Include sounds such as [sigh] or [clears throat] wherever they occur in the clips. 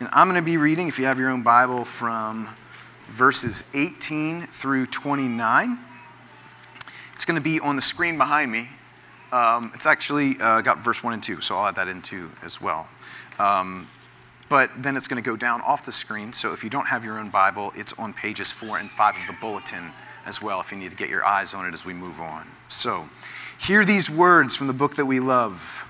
And I'm going to be reading, if you have your own Bible, from verses 18 through 29. It's going to be on the screen behind me. Um, it's actually uh, got verse 1 and 2, so I'll add that in too as well. Um, but then it's going to go down off the screen. So if you don't have your own Bible, it's on pages 4 and 5 of the bulletin as well if you need to get your eyes on it as we move on. So, hear these words from the book that we love.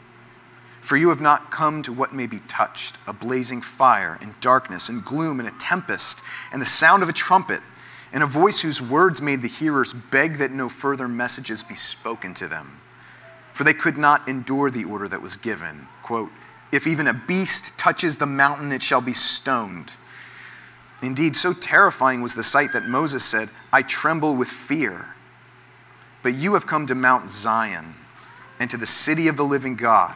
For you have not come to what may be touched a blazing fire, and darkness, and gloom, and a tempest, and the sound of a trumpet, and a voice whose words made the hearers beg that no further messages be spoken to them. For they could not endure the order that was given. Quote, if even a beast touches the mountain, it shall be stoned. Indeed, so terrifying was the sight that Moses said, I tremble with fear. But you have come to Mount Zion and to the city of the living God,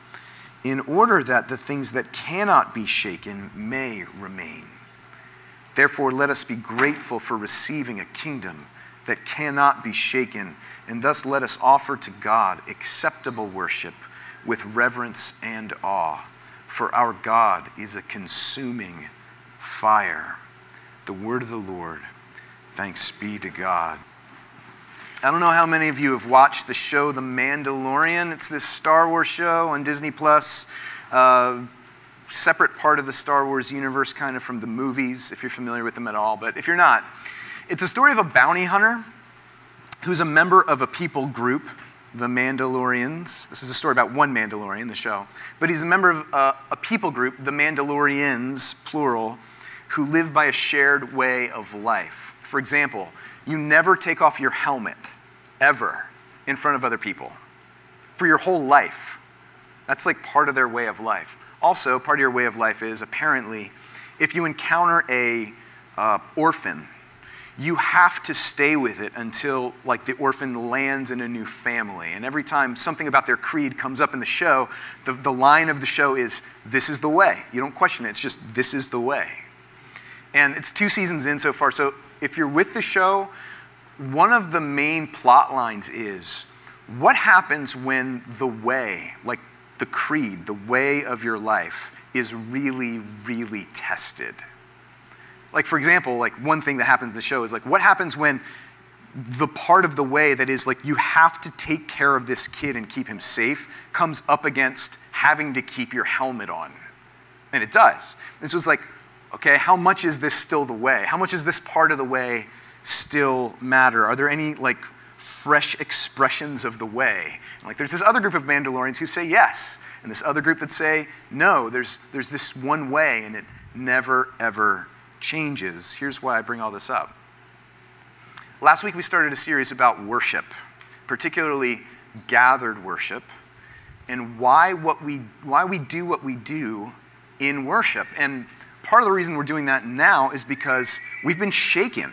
in order that the things that cannot be shaken may remain. Therefore, let us be grateful for receiving a kingdom that cannot be shaken, and thus let us offer to God acceptable worship with reverence and awe. For our God is a consuming fire. The word of the Lord. Thanks be to God. I don't know how many of you have watched the show The Mandalorian. It's this Star Wars show on Disney Plus. Uh, separate part of the Star Wars universe, kind of from the movies, if you're familiar with them at all. But if you're not, it's a story of a bounty hunter who's a member of a people group, the Mandalorians. This is a story about one Mandalorian, the show. But he's a member of uh, a people group, the Mandalorians, plural, who live by a shared way of life. For example, you never take off your helmet, ever, in front of other people for your whole life. That's like part of their way of life. Also, part of your way of life is apparently if you encounter a uh, orphan, you have to stay with it until like the orphan lands in a new family. And every time something about their creed comes up in the show, the, the line of the show is, This is the way. You don't question it, it's just, This is the way. And it's two seasons in so far. So if you're with the show, one of the main plot lines is what happens when the way, like the creed, the way of your life, is really, really tested? Like, for example, like one thing that happens in the show is like, what happens when the part of the way that is like you have to take care of this kid and keep him safe comes up against having to keep your helmet on? And it does. And so it's like, Okay, how much is this still the way? How much is this part of the way still matter? Are there any like fresh expressions of the way? Like there's this other group of Mandalorians who say yes, and this other group that say no, there's there's this one way and it never ever changes. Here's why I bring all this up. Last week we started a series about worship, particularly gathered worship, and why what we why we do what we do in worship. And part of the reason we're doing that now is because we've been shaken.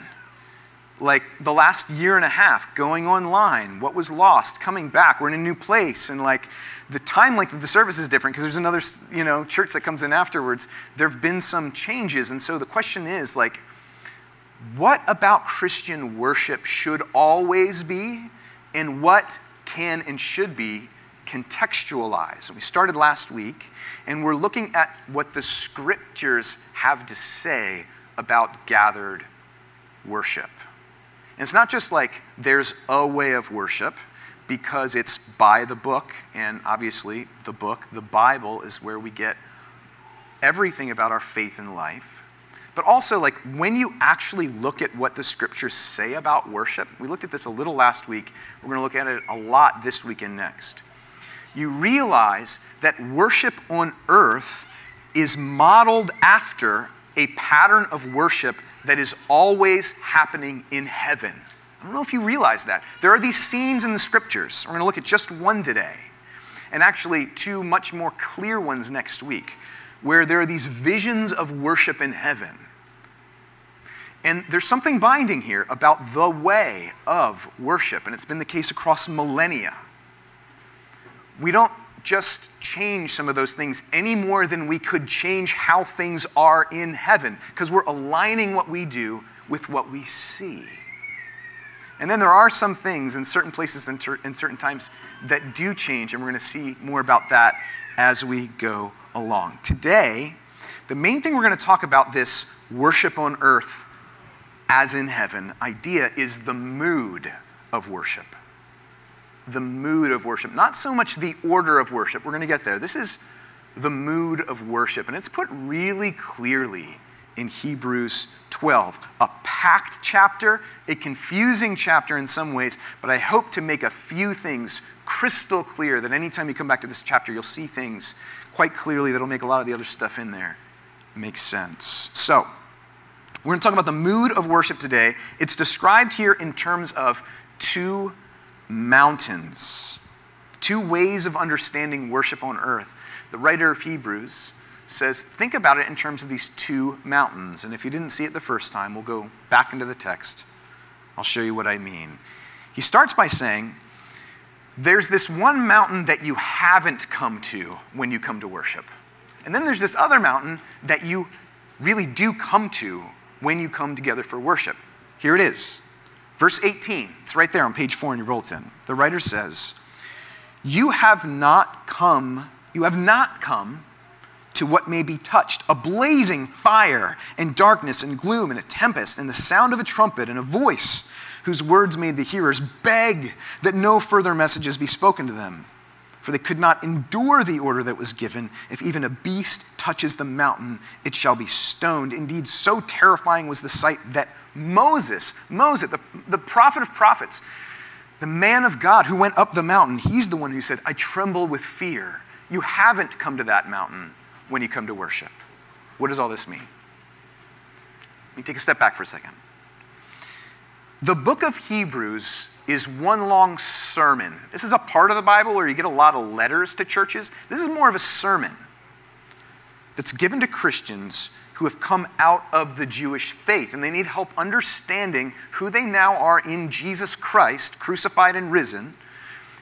Like the last year and a half, going online, what was lost, coming back, we're in a new place, and like the time length of the service is different because there's another you know church that comes in afterwards. There have been some changes, and so the question is like, what about Christian worship should always be, and what can and should be contextualized? And we started last week, and we're looking at what the scriptures have to say about gathered worship. And it's not just like there's a way of worship because it's by the book, and obviously, the book, the Bible, is where we get everything about our faith and life. But also, like when you actually look at what the scriptures say about worship, we looked at this a little last week. We're going to look at it a lot this week and next. You realize that worship on earth is modeled after a pattern of worship that is always happening in heaven. I don't know if you realize that. There are these scenes in the scriptures. We're going to look at just one today, and actually two much more clear ones next week, where there are these visions of worship in heaven. And there's something binding here about the way of worship, and it's been the case across millennia. We don't just change some of those things any more than we could change how things are in heaven, because we're aligning what we do with what we see. And then there are some things in certain places and in certain times that do change, and we're going to see more about that as we go along. Today, the main thing we're going to talk about this worship on earth as in heaven idea is the mood of worship. The mood of worship. Not so much the order of worship. We're going to get there. This is the mood of worship. And it's put really clearly in Hebrews 12. A packed chapter, a confusing chapter in some ways, but I hope to make a few things crystal clear that anytime you come back to this chapter, you'll see things quite clearly that'll make a lot of the other stuff in there make sense. So, we're going to talk about the mood of worship today. It's described here in terms of two mountains, two ways of understanding worship on earth. The writer of Hebrews says, think about it in terms of these two mountains. And if you didn't see it the first time, we'll go back into the text. I'll show you what I mean. He starts by saying, there's this one mountain that you haven't come to when you come to worship. And then there's this other mountain that you really do come to when you come together for worship. Here it is. Verse 18. It's right there on page 4 in your bulletin. The writer says, "You have not come, you have not come to what may be touched, a blazing fire and darkness and gloom and a tempest and the sound of a trumpet and a voice whose words made the hearers beg that no further messages be spoken to them." For they could not endure the order that was given. If even a beast touches the mountain, it shall be stoned. Indeed, so terrifying was the sight that Moses, Moses, the, the prophet of prophets, the man of God who went up the mountain, he's the one who said, I tremble with fear. You haven't come to that mountain when you come to worship. What does all this mean? Let me take a step back for a second. The book of Hebrews is one long sermon. This is a part of the Bible where you get a lot of letters to churches. This is more of a sermon that's given to Christians who have come out of the Jewish faith and they need help understanding who they now are in Jesus Christ, crucified and risen,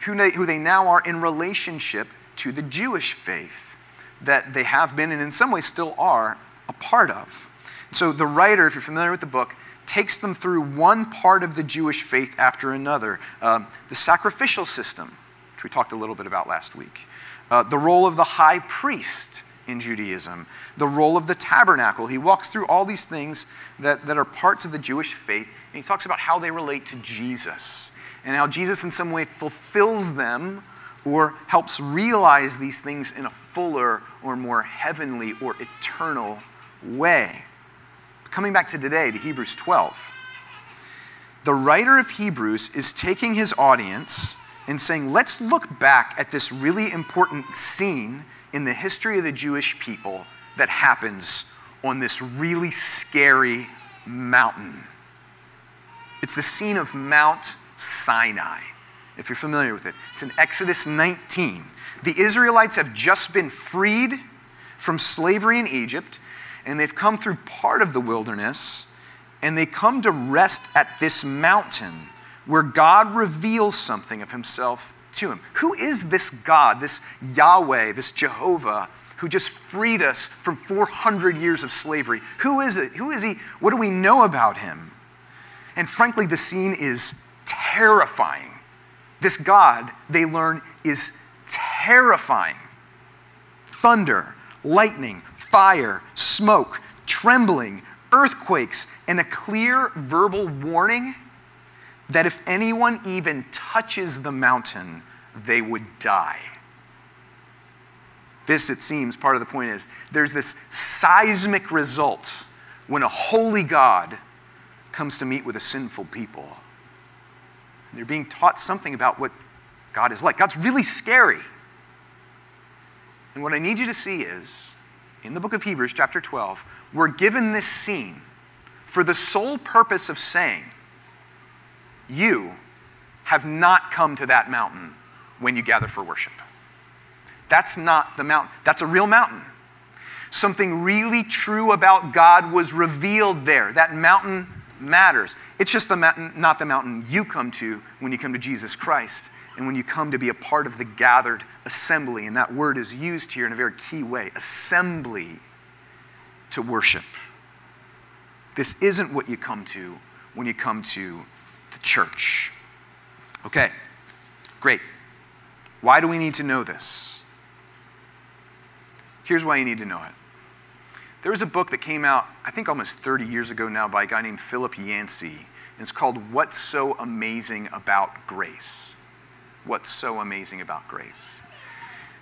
who they, now are in relationship to the Jewish faith that they have been and in some ways still are a part of. So the writer, if you're familiar with the book, takes them through one part of the Jewish faith after another um, the sacrificial system, which we talked a little bit about last week, uh, the role of the high priest in Judaism, the role of the tabernacle. He walks through all these things that, that are parts of the Jewish faith, and he talks about how they relate to Jesus and how Jesus, in some way, fulfills them or helps realize these things in a fuller or more heavenly or eternal way. Coming back to today, to Hebrews 12, the writer of Hebrews is taking his audience and saying, let's look back at this really important scene in the history of the Jewish people that happens on this really scary mountain. It's the scene of Mount Sinai, if you're familiar with it. It's in Exodus 19. The Israelites have just been freed from slavery in Egypt and they've come through part of the wilderness, and they come to rest at this mountain where God reveals something of himself to him. Who is this God, this Yahweh, this Jehovah, who just freed us from 400 years of slavery? Who is it? Who is he? What do we know about him? And frankly, the scene is terrifying. This God, they learn, is terrifying thunder, lightning, fire, smoke, trembling, earthquakes, and a clear verbal warning that if anyone even touches the mountain, they would die. This, it seems, part of the point is there's this seismic result when a holy God comes to meet with a sinful people. They're being taught something about what God is like. God's really scary. And what I need you to see is in the book of Hebrews, chapter 12, we're given this scene for the sole purpose of saying, You have not come to that mountain when you gather for worship. That's not the mountain, that's a real mountain. Something really true about God was revealed there. That mountain matters. It's just the mountain, not the mountain you come to when you come to Jesus Christ and when you come to be a part of the gathered assembly. And that word is used here in a very key way assembly to worship. This isn't what you come to when you come to the church. Okay, great. Why do we need to know this? Here's why you need to know it. There was a book that came out, I think almost 30 years ago now, by a guy named Philip Yancey. And it's called What's So Amazing About Grace. What's So Amazing About Grace.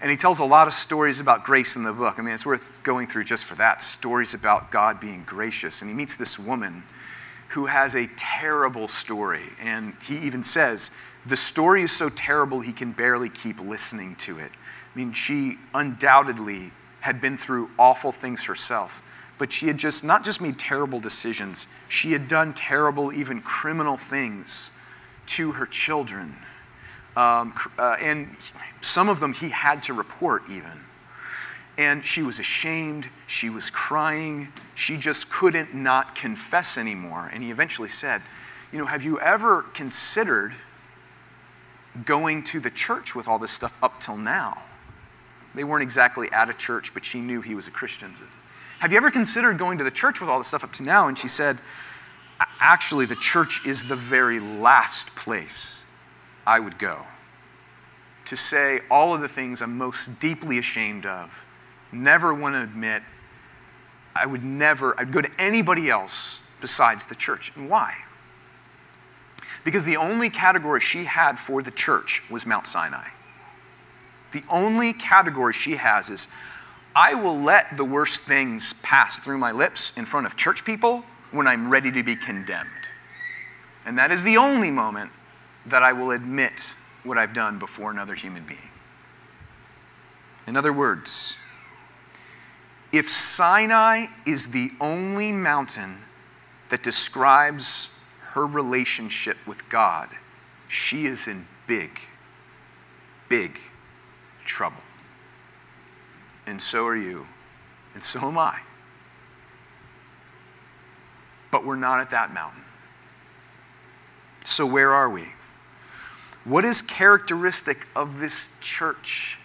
And he tells a lot of stories about grace in the book. I mean, it's worth going through just for that stories about God being gracious. And he meets this woman who has a terrible story. And he even says, the story is so terrible he can barely keep listening to it. I mean, she undoubtedly had been through awful things herself, but she had just not just made terrible decisions, she had done terrible, even criminal things to her children. Um, uh, and some of them he had to report even. And she was ashamed, she was crying, she just couldn't not confess anymore. And he eventually said, You know, have you ever considered going to the church with all this stuff up till now? They weren't exactly at a church, but she knew he was a Christian. Have you ever considered going to the church with all this stuff up to now? And she said, Actually, the church is the very last place I would go to say all of the things I'm most deeply ashamed of, never want to admit. I would never, I'd go to anybody else besides the church. And why? Because the only category she had for the church was Mount Sinai. The only category she has is I will let the worst things pass through my lips in front of church people when I'm ready to be condemned. And that is the only moment that I will admit what I've done before another human being. In other words, if Sinai is the only mountain that describes her relationship with God, she is in big, big trouble. And so are you. And so am I. But we're not at that mountain. So, where are we? What is characteristic of this church?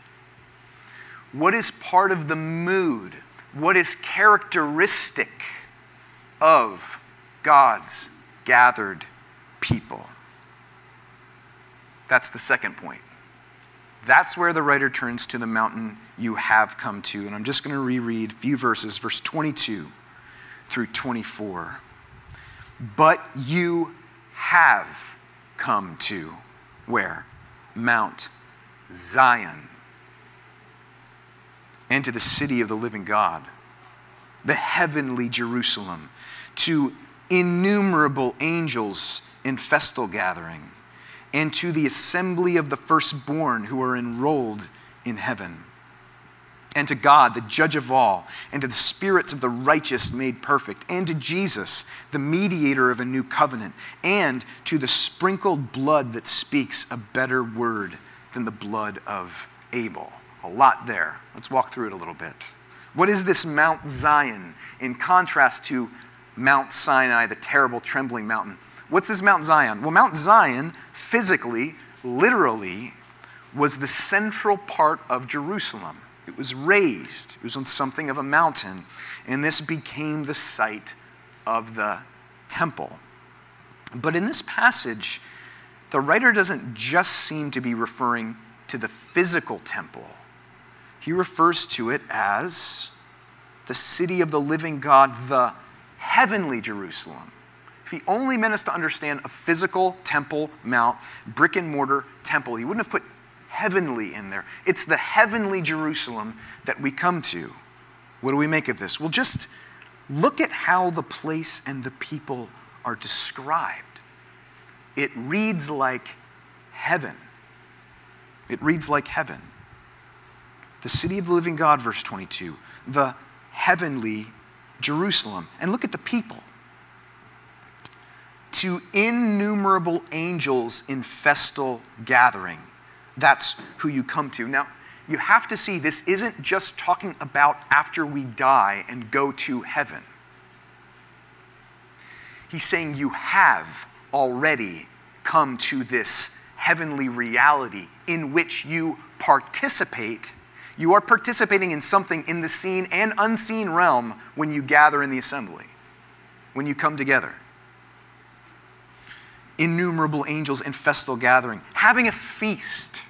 What is part of the mood? What is characteristic of God's gathered people? That's the second point. That's where the writer turns to the mountain you have come to. And I'm just going to reread a few verses, verse 22 through 24. But you have come to where? Mount Zion. And to the city of the living God, the heavenly Jerusalem, to innumerable angels in festal gathering and to the assembly of the firstborn who are enrolled in heaven, and to God, the judge of all, and to the spirits of the righteous made perfect, and to Jesus, the mediator of a new covenant, and to the sprinkled blood that speaks a better word than the blood of Abel. A lot there. Let's walk through it a little bit. What is this Mount Zion in contrast to Mount Sinai, the terrible, trembling mountain? What's this Mount Zion? Well, Mount Zion, physically, literally, was the central part of Jerusalem. It was raised, it was on something of a mountain, and this became the site of the temple. But in this passage, the writer doesn't just seem to be referring to the physical temple, he refers to it as the city of the living God, the heavenly Jerusalem. If he only meant us to understand a physical temple mount, brick and mortar temple, he wouldn't have put heavenly in there. It's the heavenly Jerusalem that we come to. What do we make of this? Well, just look at how the place and the people are described. It reads like heaven. It reads like heaven. The city of the living God, verse 22, the heavenly Jerusalem. And look at the people. To innumerable angels in festal gathering. That's who you come to. Now, you have to see this isn't just talking about after we die and go to heaven. He's saying you have already come to this heavenly reality in which you participate. You are participating in something in the seen and unseen realm when you gather in the assembly, when you come together. Innumerable angels in festal gathering, having a feast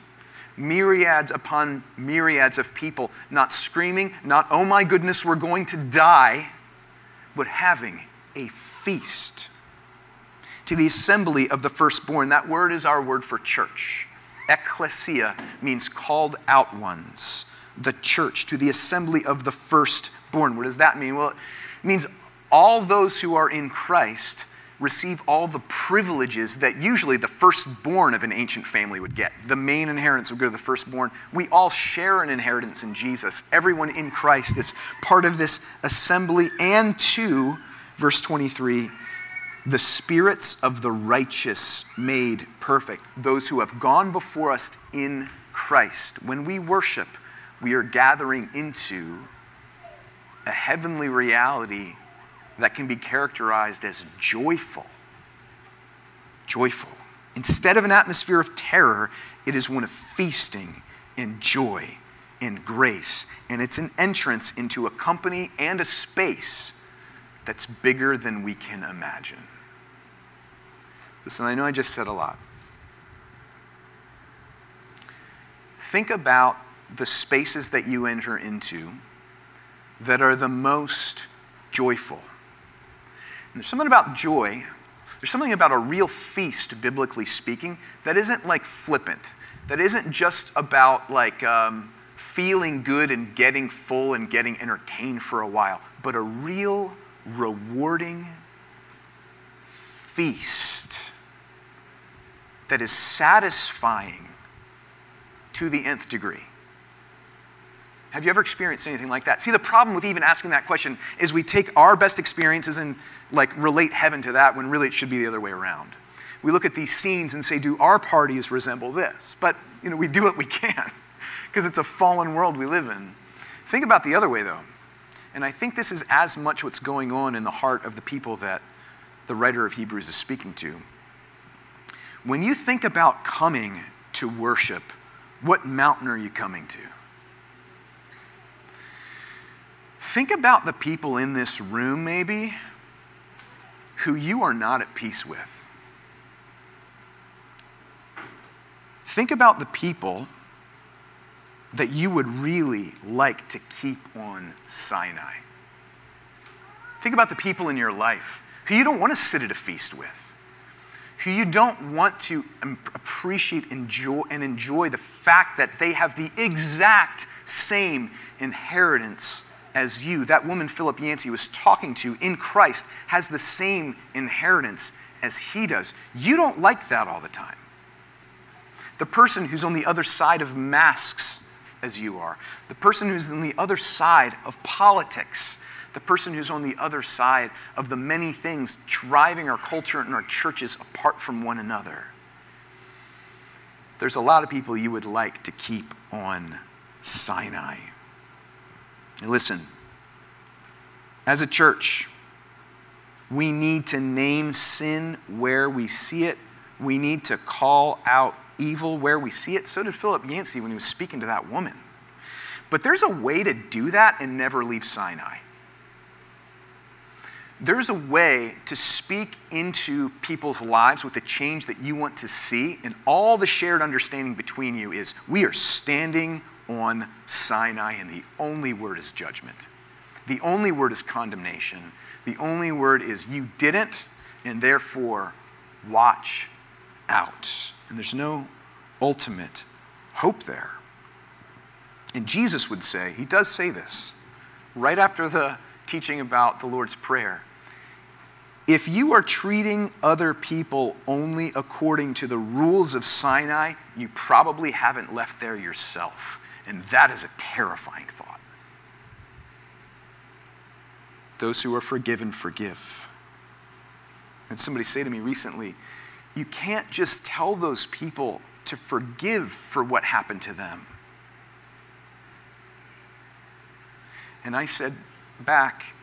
myriads upon myriads of people, not screaming, not, oh my goodness, we're going to die, but having a feast. To the assembly of the firstborn, that word is our word for church. Ecclesia means called out ones, the church, to the assembly of the firstborn. What does that mean? Well, it means all those who are in Christ receive all the privileges that usually the firstborn of an ancient family would get. The main inheritance would go to the firstborn. We all share an inheritance in Jesus. Everyone in Christ is part of this assembly. And two, verse 23, the spirits of the righteous made perfect, those who have gone before us in Christ. When we worship, we are gathering into a heavenly reality that can be characterized as joyful. Joyful. Instead of an atmosphere of terror, it is one of feasting and joy and grace. And it's an entrance into a company and a space that's bigger than we can imagine. Listen, I know I just said a lot. Think about the spaces that you enter into that are the most joyful there's something about joy, there's something about a real feast, biblically speaking, that isn't like flippant, that isn't just about like um, feeling good and getting full and getting entertained for a while, but a real rewarding feast that is satisfying to the nth degree. Have you ever experienced anything like that? See, the problem with even asking that question is we take our best experiences and like relate heaven to that when really it should be the other way around. We look at these scenes and say, do our parties resemble this? But you know, we do what we [laughs] can because it's a fallen world we live in. Think about the other way though. And I think this is as much what's going on in the heart of the people that the writer of Hebrews is speaking to. When you think about coming to worship, what mountain are you coming to? Think about the people in this room, maybe, who you are not at peace with. Think about the people that you would really like to keep on Sinai. Think about the people in your life who you don't want to sit at a feast with, who you don't want to appreciate enjoy, and enjoy the fact that they have the exact same inheritance as you, that woman Philip Yancey was talking to in Christ, has the same inheritance as he does. You don't like that all the time. The person who's on the other side of masks as you are, the person who's on the other side of politics, the person who's on the other side of the many things driving our culture and our churches apart from one another. There's a lot of people you would like to keep on Sinai. Listen, as a church, we need to name sin where we see it. We need to call out evil where we see it. So did Philip Yancey when he was speaking to that woman. But there's a way to do that and never leave Sinai. there's a way to speak into people's lives with the change that you want to see, and all the shared understanding between you is we are standing on Sinai, and the only word is judgment. The only word is condemnation. The only word is you didn't, and therefore watch out. And there's no ultimate hope there. And Jesus would say, he does say this right after the teaching about the Lord's Prayer. If you are treating other people only according to the rules of Sinai, you probably haven't left there yourself. And that is a terrifying thought. Those who are forgiven, forgive. And somebody say to me recently, you can't just tell those people to forgive for what happened to them. And I said back,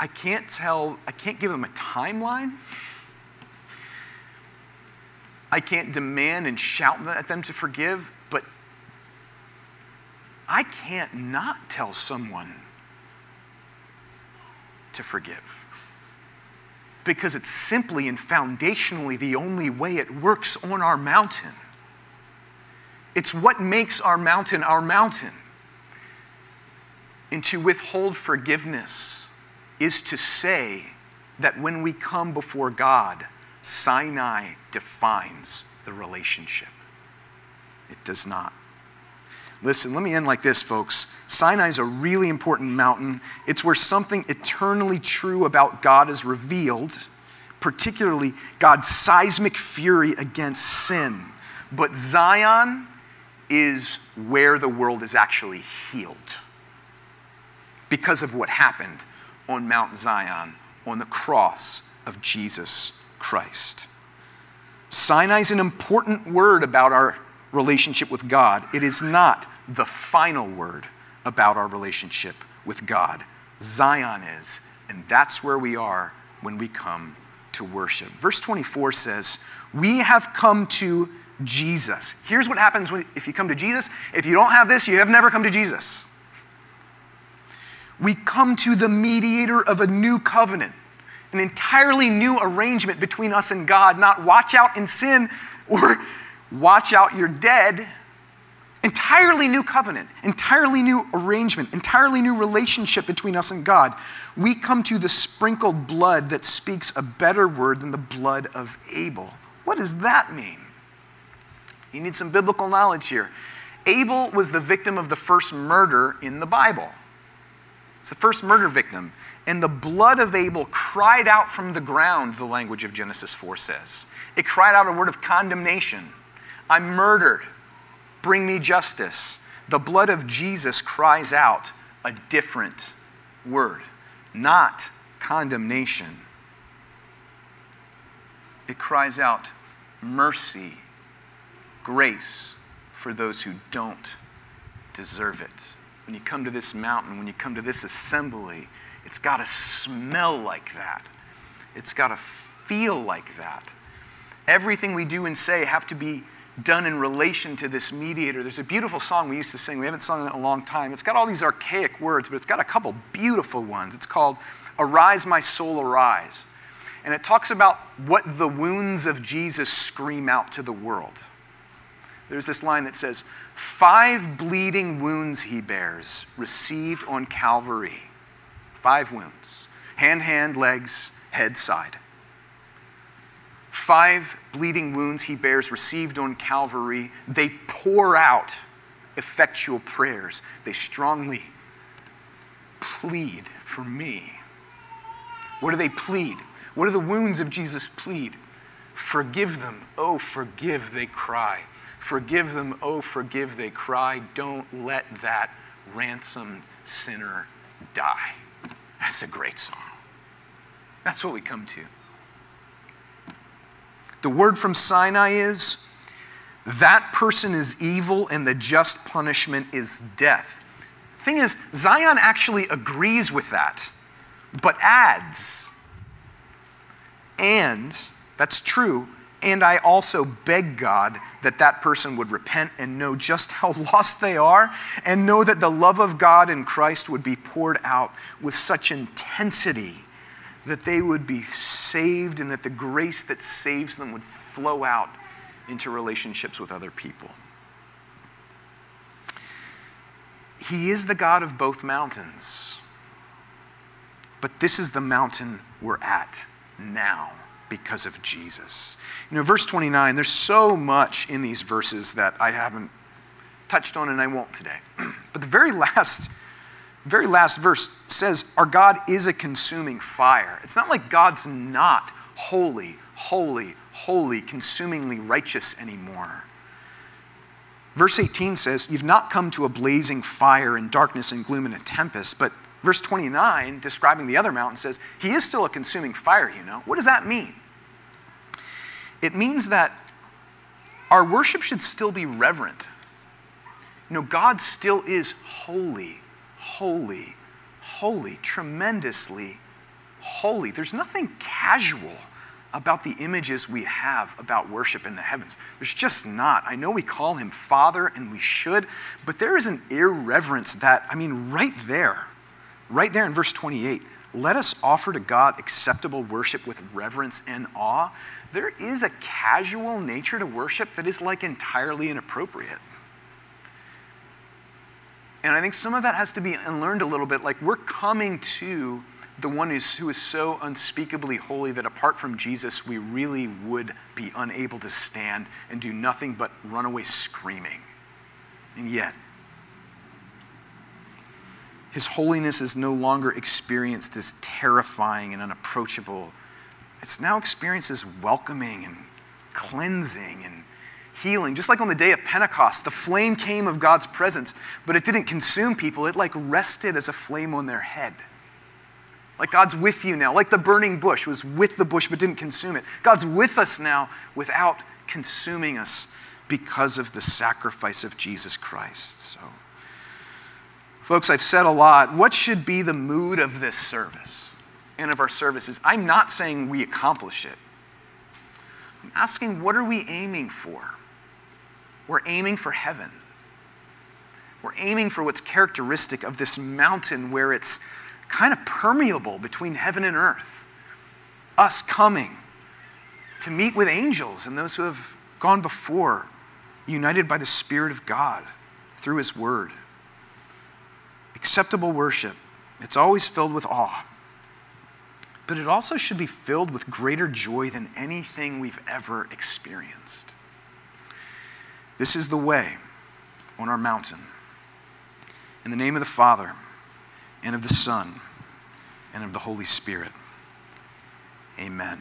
I can't tell, I can't give them a timeline. I can't demand and shout at them to forgive, but I can't not tell someone to forgive. Because it's simply and foundationally the only way it works on our mountain. It's what makes our mountain our mountain. And to withhold forgiveness is to say that when we come before God, Sinai defines the relationship. It does not. Listen, let me end like this, folks. Sinai is a really important mountain. It's where something eternally true about God is revealed, particularly God's seismic fury against sin. But Zion is where the world is actually healed because of what happened on Mount Zion on the cross of Jesus Christ. Sinai is an important word about our relationship with God. It is not the final word about our relationship with God. Zion is, and that's where we are when we come to worship. Verse 24 says, We have come to Jesus. Here's what happens when, if you come to Jesus. If you don't have this, you have never come to Jesus we come to the mediator of a new covenant, an entirely new arrangement between us and God, not watch out in sin or watch out you're dead. Entirely new covenant, entirely new arrangement, entirely new relationship between us and God. We come to the sprinkled blood that speaks a better word than the blood of Abel. What does that mean? You need some biblical knowledge here. Abel was the victim of the first murder in the Bible. It's the first murder victim. And the blood of Abel cried out from the ground, the language of Genesis 4 says. It cried out a word of condemnation. I'm murdered. Bring me justice. The blood of Jesus cries out a different word, not condemnation. It cries out mercy, grace for those who don't deserve it when you come to this mountain, when you come to this assembly, it's got to smell like that. It's got to feel like that. Everything we do and say have to be done in relation to this mediator. There's a beautiful song we used to sing. We haven't sung it in a long time. It's got all these archaic words, but it's got a couple beautiful ones. It's called Arise, My Soul, Arise. And it talks about what the wounds of Jesus scream out to the world. There's this line that says, Five bleeding wounds he bears, received on Calvary. Five wounds hand, hand, legs, head, side. Five bleeding wounds he bears, received on Calvary. They pour out effectual prayers. They strongly plead for me. What do they plead? What do the wounds of Jesus plead? Forgive them. Oh, forgive, they cry. Forgive them, oh, forgive, they cry. Don't let that ransomed sinner die. That's a great song. That's what we come to. The word from Sinai is that person is evil and the just punishment is death. Thing is, Zion actually agrees with that, but adds, and, that's true, And I also beg God that that person would repent and know just how [laughs] lost they are and know that the love of God in Christ would be poured out with such intensity that they would be saved and that the grace that saves them would flow out into relationships with other people. He is the God of both mountains. But this is the mountain we're at now because of Jesus. You know, verse 29, there's so much in these verses that I haven't touched on and I won't today. [clears throat] But the very last very last verse says our God is a consuming fire. It's not like God's not holy, holy, holy, consumingly righteous anymore. Verse 18 says, You've not come to a blazing fire and darkness and gloom and a tempest, but verse 29, describing the other mountain, says, He is still a consuming fire, you know. What does that mean? It means that our worship should still be reverent. You know, God still is holy, holy, holy, tremendously holy. There's nothing casual about the images we have about worship in the heavens. There's just not. I know we call him Father and we should, but there is an irreverence that, I mean, right there, right there in verse 28, let us offer to God acceptable worship with reverence and awe. There is a casual nature to worship that is like entirely inappropriate. And I think some of that has to be unlearned a little bit. Like we're coming to the one is, who is so unspeakably holy that apart from Jesus, we really would be unable to stand and do nothing but run away screaming. And yet, his holiness is no longer experienced as terrifying and unapproachable. It's now experienced as welcoming and cleansing and healing. Just like on the day of Pentecost, the flame came of God's presence, but it didn't consume people, it like rested as a flame on their head. Like God's with you now, like the burning bush was with the bush but didn't consume it. God's with us now without consuming us because of the sacrifice of Jesus Christ. So, folks, I've said a lot. What should be the mood of this service and of our services? I'm not saying we accomplish it. I'm asking, what are we aiming for? We're aiming for heaven. We're aiming for what's characteristic of this mountain where it's kind of permeable between heaven and earth. Us coming to meet with angels and those who have gone before, united by the Spirit of God through His Word. Acceptable worship, it's always filled with awe, but it also should be filled with greater joy than anything we've ever experienced. This is the way on our mountain. In the name of the Father, and of the Son, and of the Holy Spirit. Amen.